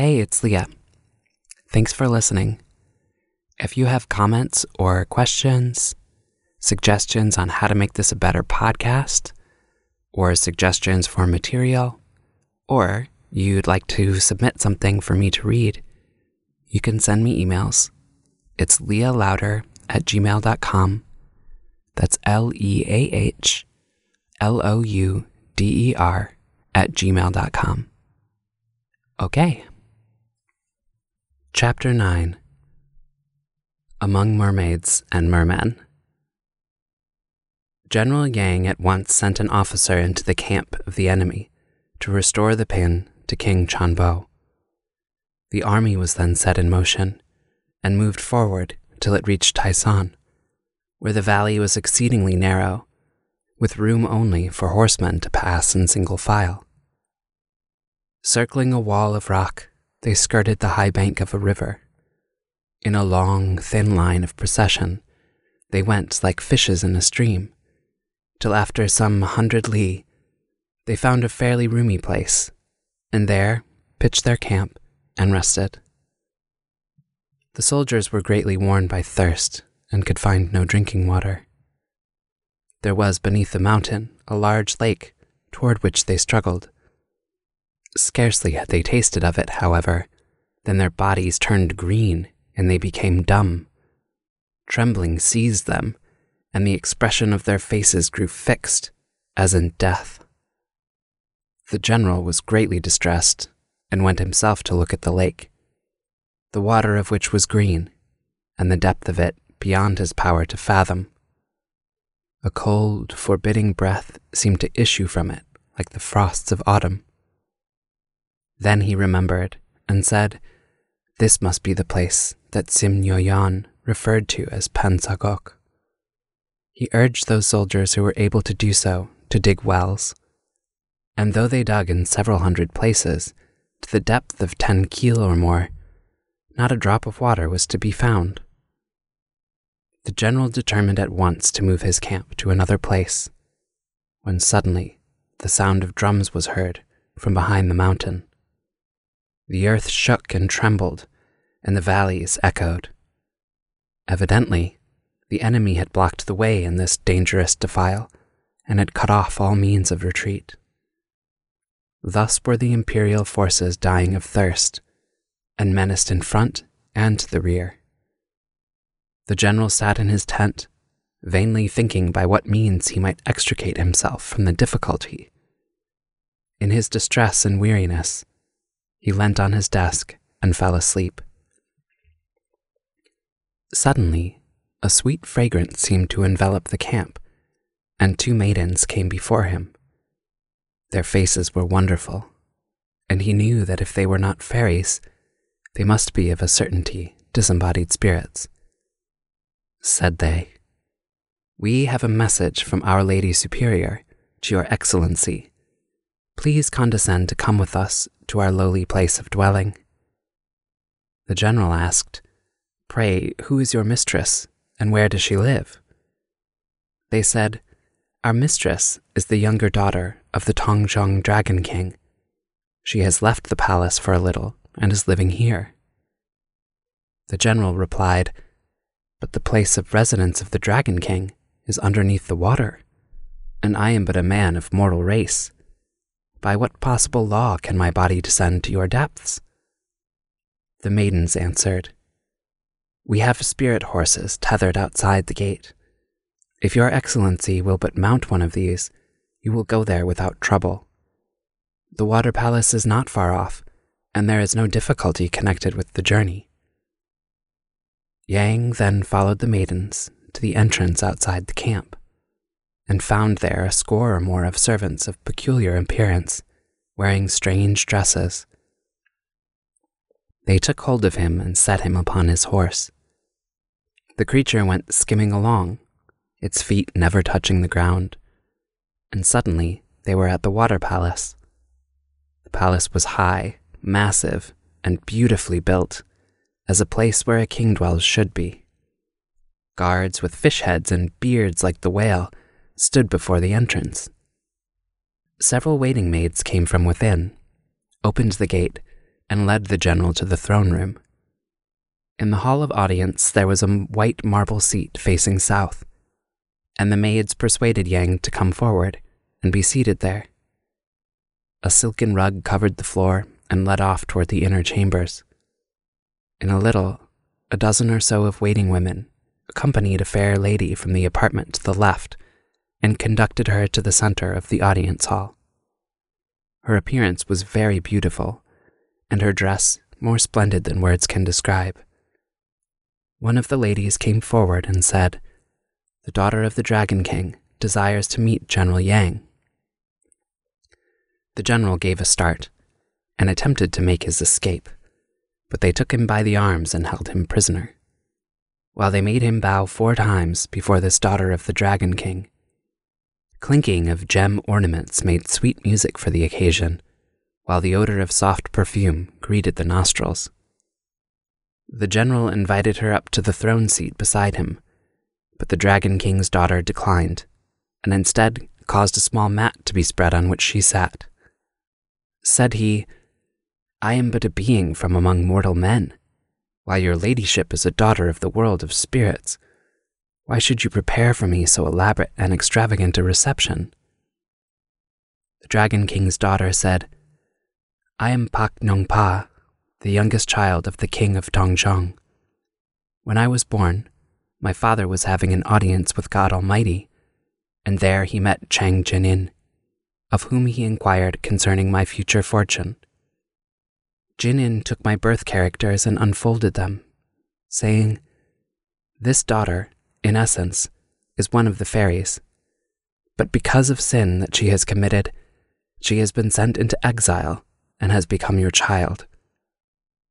Hey, it's Leah. Thanks for listening. If you have comments or questions, suggestions on how to make this a better podcast, or suggestions for material, or you'd like to submit something for me to read, you can send me emails. It's leahlouder at gmail.com. That's L E A H L O U D E R at gmail.com. Okay. Chapter 9 Among Mermaids and Mermen. General Yang at once sent an officer into the camp of the enemy to restore the pin to King Chanbo. The army was then set in motion and moved forward till it reached Taisan, where the valley was exceedingly narrow, with room only for horsemen to pass in single file. Circling a wall of rock, they skirted the high bank of a river. In a long, thin line of procession, they went like fishes in a stream, till after some hundred li, they found a fairly roomy place, and there pitched their camp and rested. The soldiers were greatly worn by thirst and could find no drinking water. There was beneath the mountain a large lake toward which they struggled. Scarcely had they tasted of it, however, than their bodies turned green and they became dumb. Trembling seized them, and the expression of their faces grew fixed, as in death. The general was greatly distressed and went himself to look at the lake, the water of which was green, and the depth of it beyond his power to fathom. A cold, forbidding breath seemed to issue from it like the frosts of autumn. Then he remembered and said, This must be the place that Sim Nyoyan referred to as Pansagok. He urged those soldiers who were able to do so to dig wells, and though they dug in several hundred places, to the depth of ten keel or more, not a drop of water was to be found. The general determined at once to move his camp to another place, when suddenly the sound of drums was heard from behind the mountain. The earth shook and trembled, and the valleys echoed. Evidently, the enemy had blocked the way in this dangerous defile and had cut off all means of retreat. Thus were the imperial forces dying of thirst, and menaced in front and the rear. The general sat in his tent, vainly thinking by what means he might extricate himself from the difficulty. In his distress and weariness, he leant on his desk and fell asleep. Suddenly, a sweet fragrance seemed to envelop the camp, and two maidens came before him. Their faces were wonderful, and he knew that if they were not fairies, they must be of a certainty disembodied spirits. Said they, We have a message from Our Lady Superior to Your Excellency. Please condescend to come with us to our lowly place of dwelling. The general asked, Pray, who is your mistress, and where does she live? They said, Our mistress is the younger daughter of the Tongzhong Dragon King. She has left the palace for a little and is living here. The general replied, But the place of residence of the Dragon King is underneath the water, and I am but a man of mortal race. By what possible law can my body descend to your depths? The maidens answered, We have spirit horses tethered outside the gate. If your excellency will but mount one of these, you will go there without trouble. The water palace is not far off, and there is no difficulty connected with the journey. Yang then followed the maidens to the entrance outside the camp, and found there a score or more of servants of peculiar appearance, wearing strange dresses. They took hold of him and set him upon his horse. The creature went skimming along, its feet never touching the ground and suddenly they were at the water palace. The palace was high, massive, and beautifully built, as a place where a king dwells should be. Guards with fish heads and beards like the whale stood before the entrance. Several waiting maids came from within, opened the gate, and led the general to the throne room. In the hall of audience, there was a white marble seat facing south, and the maids persuaded Yang to come forward and be seated there. A silken rug covered the floor and led off toward the inner chambers. In a little, a dozen or so of waiting women accompanied a fair lady from the apartment to the left and conducted her to the center of the audience hall. Her appearance was very beautiful, and her dress more splendid than words can describe. One of the ladies came forward and said, The daughter of the Dragon King desires to meet General Yang. The general gave a start and attempted to make his escape, but they took him by the arms and held him prisoner, while they made him bow four times before this daughter of the Dragon King Clinking of gem ornaments made sweet music for the occasion, while the odor of soft perfume greeted the nostrils. The general invited her up to the throne seat beside him, but the Dragon King's daughter declined, and instead caused a small mat to be spread on which she sat. Said he, I am but a being from among mortal men, while your ladyship is a daughter of the world of spirits. Why should you prepare for me so elaborate and extravagant a reception? The Dragon King's daughter said, I am Pak Nong Pa, the youngest child of the King of Tongchong. When I was born, my father was having an audience with God Almighty, and there he met Chang Jinin, of whom he inquired concerning my future fortune. Jinin took my birth characters and unfolded them, saying, This daughter in essence, is one of the fairies. But because of sin that she has committed, she has been sent into exile and has become your child.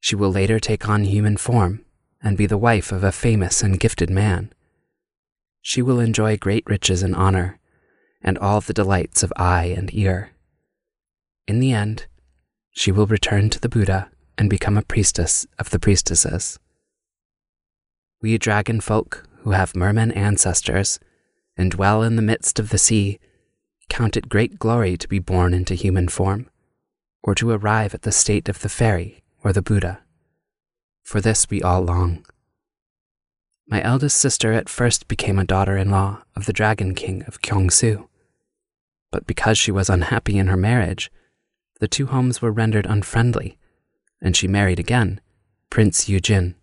She will later take on human form and be the wife of a famous and gifted man. She will enjoy great riches and honor, and all the delights of eye and ear. In the end, she will return to the Buddha and become a priestess of the priestesses. We dragon folk who have merman ancestors and dwell in the midst of the sea count it great glory to be born into human form, or to arrive at the state of the fairy or the Buddha. For this we all long. My eldest sister at first became a daughter in law of the Dragon King of Kyongsu, but because she was unhappy in her marriage, the two homes were rendered unfriendly, and she married again, Prince Yujin,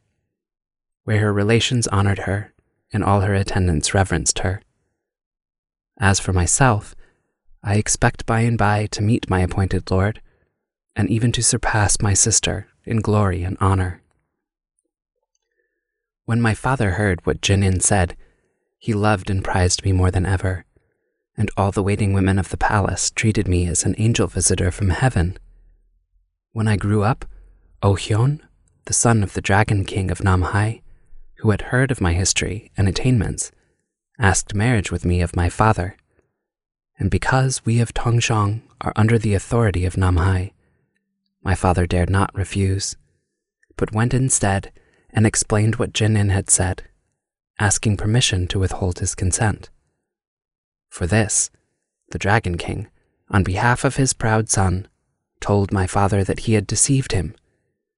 where her relations honored her and all her attendants reverenced her. As for myself, I expect by and by to meet my appointed Lord, and even to surpass my sister in glory and honor. When my father heard what Jinin said, he loved and prized me more than ever, and all the waiting women of the palace treated me as an angel visitor from heaven. When I grew up, Oh Hyun, the son of the Dragon King of Namhai, who had heard of my history and attainments, asked marriage with me of my father. And because we of Tongshong are under the authority of Namhai, my father dared not refuse, but went instead and explained what Jinin had said, asking permission to withhold his consent. For this, the Dragon King, on behalf of his proud son, told my father that he had deceived him,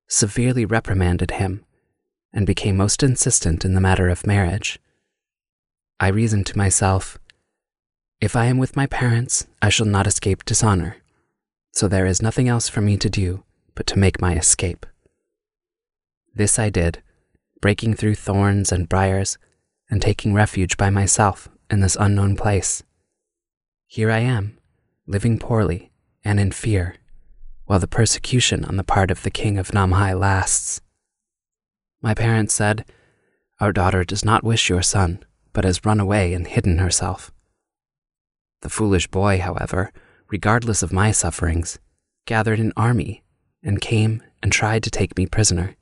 severely reprimanded him, and became most insistent in the matter of marriage. I reasoned to myself, if I am with my parents, I shall not escape dishonor, so there is nothing else for me to do but to make my escape. This I did, breaking through thorns and briars and taking refuge by myself in this unknown place. Here I am, living poorly and in fear, while the persecution on the part of the king of Namhai lasts. My parents said, Our daughter does not wish your son, but has run away and hidden herself. The foolish boy, however, regardless of my sufferings, gathered an army and came and tried to take me prisoner.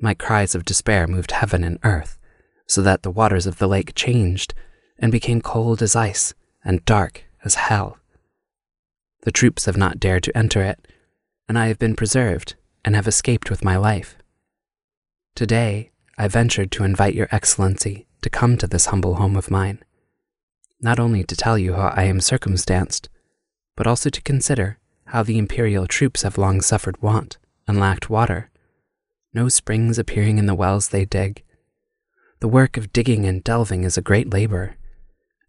My cries of despair moved heaven and earth, so that the waters of the lake changed and became cold as ice and dark as hell. The troops have not dared to enter it, and I have been preserved and have escaped with my life. Today, I ventured to invite Your Excellency to come to this humble home of mine, not only to tell you how I am circumstanced, but also to consider how the imperial troops have long suffered want and lacked water, no springs appearing in the wells they dig. The work of digging and delving is a great labor,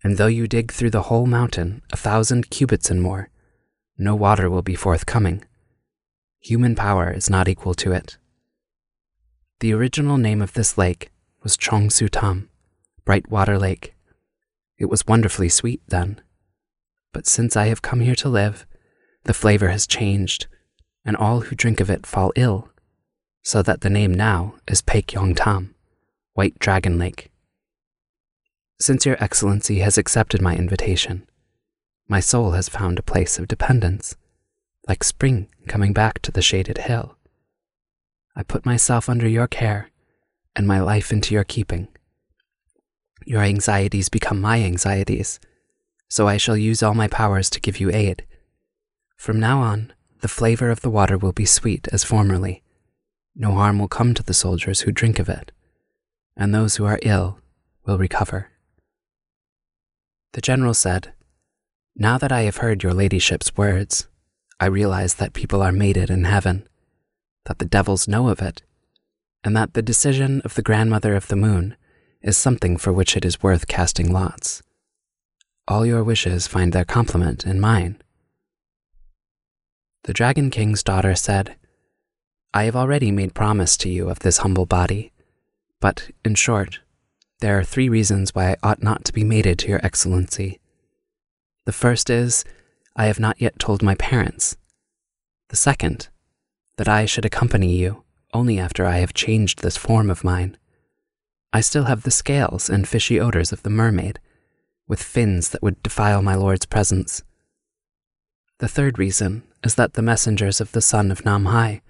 and though you dig through the whole mountain a thousand cubits and more, no water will be forthcoming. Human power is not equal to it. The original name of this lake was Chong Su Tam, Bright Water Lake. It was wonderfully sweet then. But since I have come here to live, the flavor has changed, and all who drink of it fall ill, so that the name now is Paek Yong Tam, White Dragon Lake. Since Your Excellency has accepted my invitation, my soul has found a place of dependence, like spring coming back to the shaded hill. I put myself under your care and my life into your keeping. Your anxieties become my anxieties, so I shall use all my powers to give you aid. From now on, the flavor of the water will be sweet as formerly. No harm will come to the soldiers who drink of it, and those who are ill will recover. The general said, Now that I have heard your ladyship's words, I realize that people are mated in heaven that the devils know of it, and that the decision of the grandmother of the moon is something for which it is worth casting lots. All your wishes find their complement in mine. The Dragon King's daughter said, I have already made promise to you of this humble body, but, in short, there are three reasons why I ought not to be mated to your excellency. The first is, I have not yet told my parents. The second, that I should accompany you only after I have changed this form of mine. I still have the scales and fishy odors of the mermaid, with fins that would defile my lord's presence. The third reason is that the messengers of the son of Namhai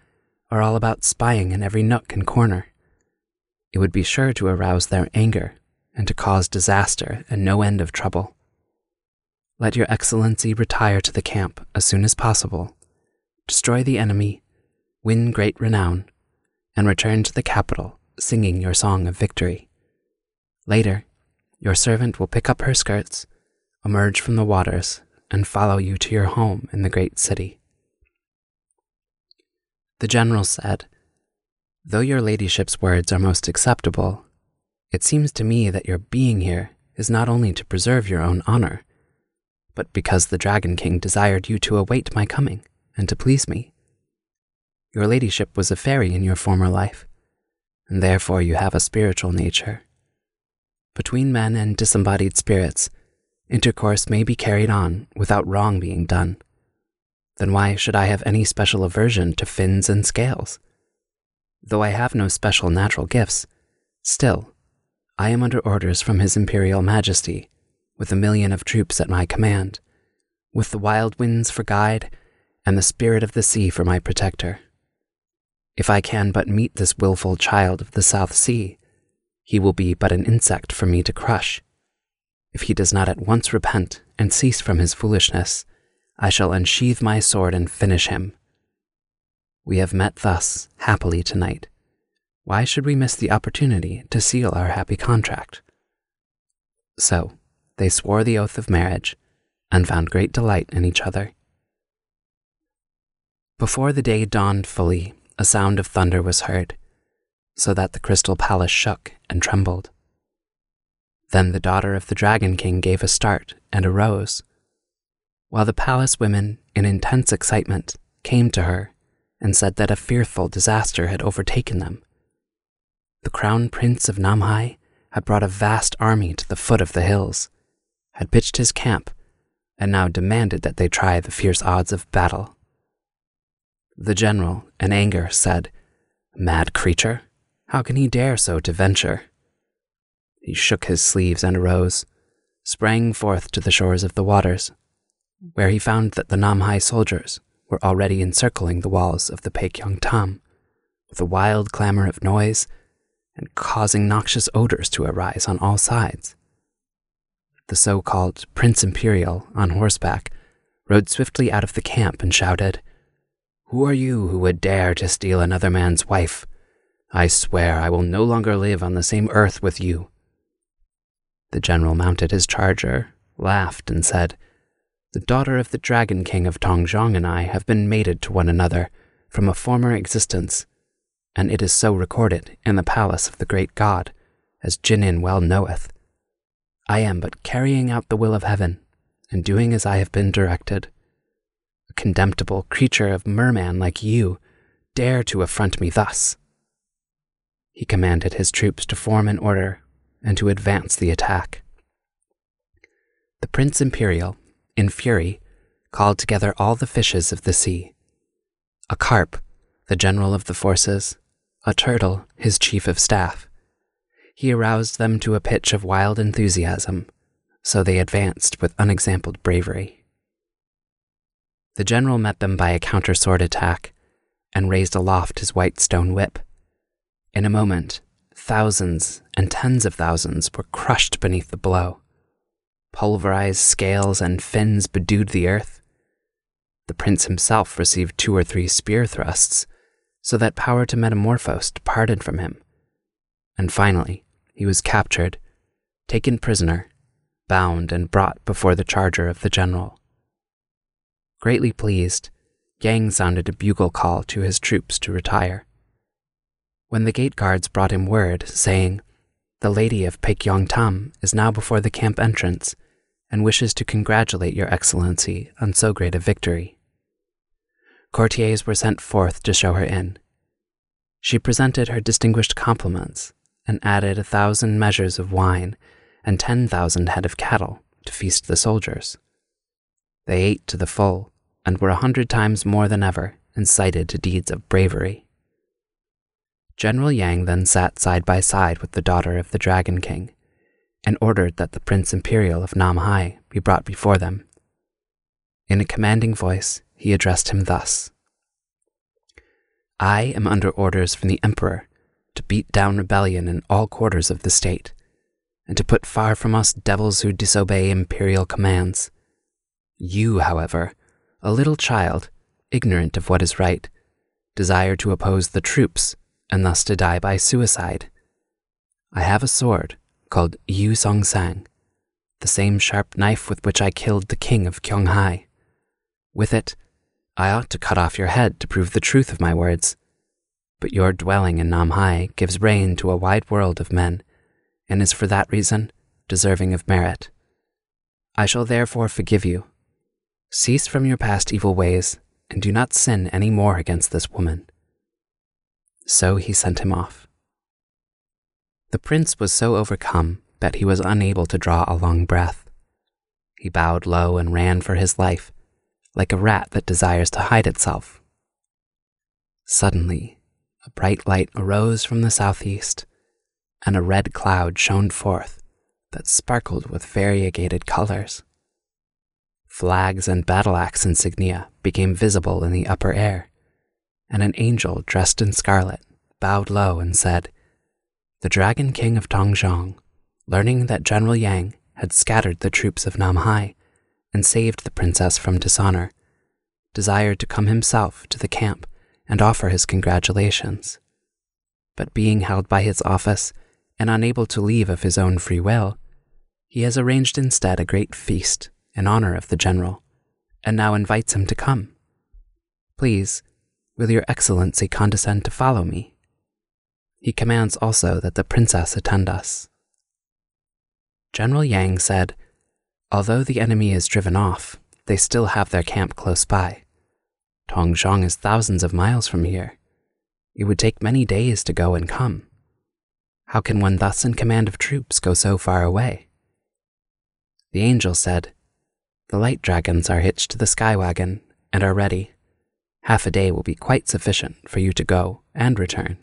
are all about spying in every nook and corner. It would be sure to arouse their anger and to cause disaster and no end of trouble. Let your excellency retire to the camp as soon as possible, destroy the enemy, win great renown, and return to the capital singing your song of victory. Later, your servant will pick up her skirts, emerge from the waters, and follow you to your home in the great city. The general said, Though your ladyship's words are most acceptable, it seems to me that your being here is not only to preserve your own honor, but because the Dragon King desired you to await my coming and to please me. Your ladyship was a fairy in your former life, and therefore you have a spiritual nature. Between men and disembodied spirits, intercourse may be carried on without wrong being done. Then why should I have any special aversion to fins and scales? Though I have no special natural gifts, still, I am under orders from His Imperial Majesty, with a million of troops at my command, with the wild winds for guide and the spirit of the sea for my protector. If I can but meet this wilful child of the South Sea, he will be but an insect for me to crush. If he does not at once repent and cease from his foolishness, I shall unsheathe my sword and finish him. We have met thus happily tonight. Why should we miss the opportunity to seal our happy contract? So they swore the oath of marriage and found great delight in each other. Before the day dawned fully, a sound of thunder was heard, so that the crystal palace shook and trembled. Then the daughter of the Dragon King gave a start and arose, while the palace women, in intense excitement, came to her and said that a fearful disaster had overtaken them. The crown prince of Namhai had brought a vast army to the foot of the hills, had pitched his camp, and now demanded that they try the fierce odds of battle. The general, in anger, said, Mad creature, how can he dare so to venture? He shook his sleeves and arose, sprang forth to the shores of the waters, where he found that the Namhai soldiers were already encircling the walls of the Paek Yong Tam, with a wild clamor of noise and causing noxious odors to arise on all sides. The so called Prince Imperial, on horseback, rode swiftly out of the camp and shouted, who are you who would dare to steal another man's wife? I swear I will no longer live on the same earth with you. The general mounted his charger, laughed, and said, The daughter of the Dragon King of Tongzhong and I have been mated to one another, from a former existence, and it is so recorded in the palace of the great god, as Jinin well knoweth. I am but carrying out the will of heaven, and doing as I have been directed. Contemptible creature of merman like you dare to affront me thus. He commanded his troops to form in order and to advance the attack. The Prince Imperial, in fury, called together all the fishes of the sea a carp, the general of the forces, a turtle, his chief of staff. He aroused them to a pitch of wild enthusiasm, so they advanced with unexampled bravery. The general met them by a counter sword attack and raised aloft his white stone whip. In a moment, thousands and tens of thousands were crushed beneath the blow. Pulverized scales and fins bedewed the earth. The prince himself received two or three spear thrusts, so that power to metamorphose departed from him. And finally, he was captured, taken prisoner, bound, and brought before the charger of the general. Greatly pleased, Yang sounded a bugle call to his troops to retire. When the gate guards brought him word, saying, The lady of Paek Yong Tam is now before the camp entrance and wishes to congratulate your excellency on so great a victory. Courtiers were sent forth to show her in. She presented her distinguished compliments and added a thousand measures of wine and ten thousand head of cattle to feast the soldiers. They ate to the full and were a hundred times more than ever incited to deeds of bravery. General Yang then sat side by side with the daughter of the Dragon King and ordered that the Prince Imperial of Namhai be brought before them. In a commanding voice, he addressed him thus I am under orders from the Emperor to beat down rebellion in all quarters of the state, and to put far from us devils who disobey imperial commands. You, however, a little child, ignorant of what is right, desire to oppose the troops and thus to die by suicide. I have a sword called Yu Song Sang, the same sharp knife with which I killed the king of Kyonghai. With it, I ought to cut off your head to prove the truth of my words. But your dwelling in Namhai gives rein to a wide world of men, and is for that reason deserving of merit. I shall therefore forgive you. Cease from your past evil ways, and do not sin any more against this woman. So he sent him off. The prince was so overcome that he was unable to draw a long breath. He bowed low and ran for his life like a rat that desires to hide itself. Suddenly, a bright light arose from the southeast, and a red cloud shone forth that sparkled with variegated colors. Flags and battle axe insignia became visible in the upper air, and an angel dressed in scarlet bowed low and said, The Dragon King of Tongzhong, learning that General Yang had scattered the troops of Namhai, and saved the princess from dishonor, desired to come himself to the camp and offer his congratulations. But being held by his office and unable to leave of his own free will, he has arranged instead a great feast in honor of the general, and now invites him to come. Please, will your excellency condescend to follow me? He commands also that the princess attend us. General Yang said, Although the enemy is driven off, they still have their camp close by. Tong Tongzhong is thousands of miles from here. It would take many days to go and come. How can one thus in command of troops go so far away? The angel said, The light dragons are hitched to the sky wagon and are ready. Half a day will be quite sufficient for you to go and return.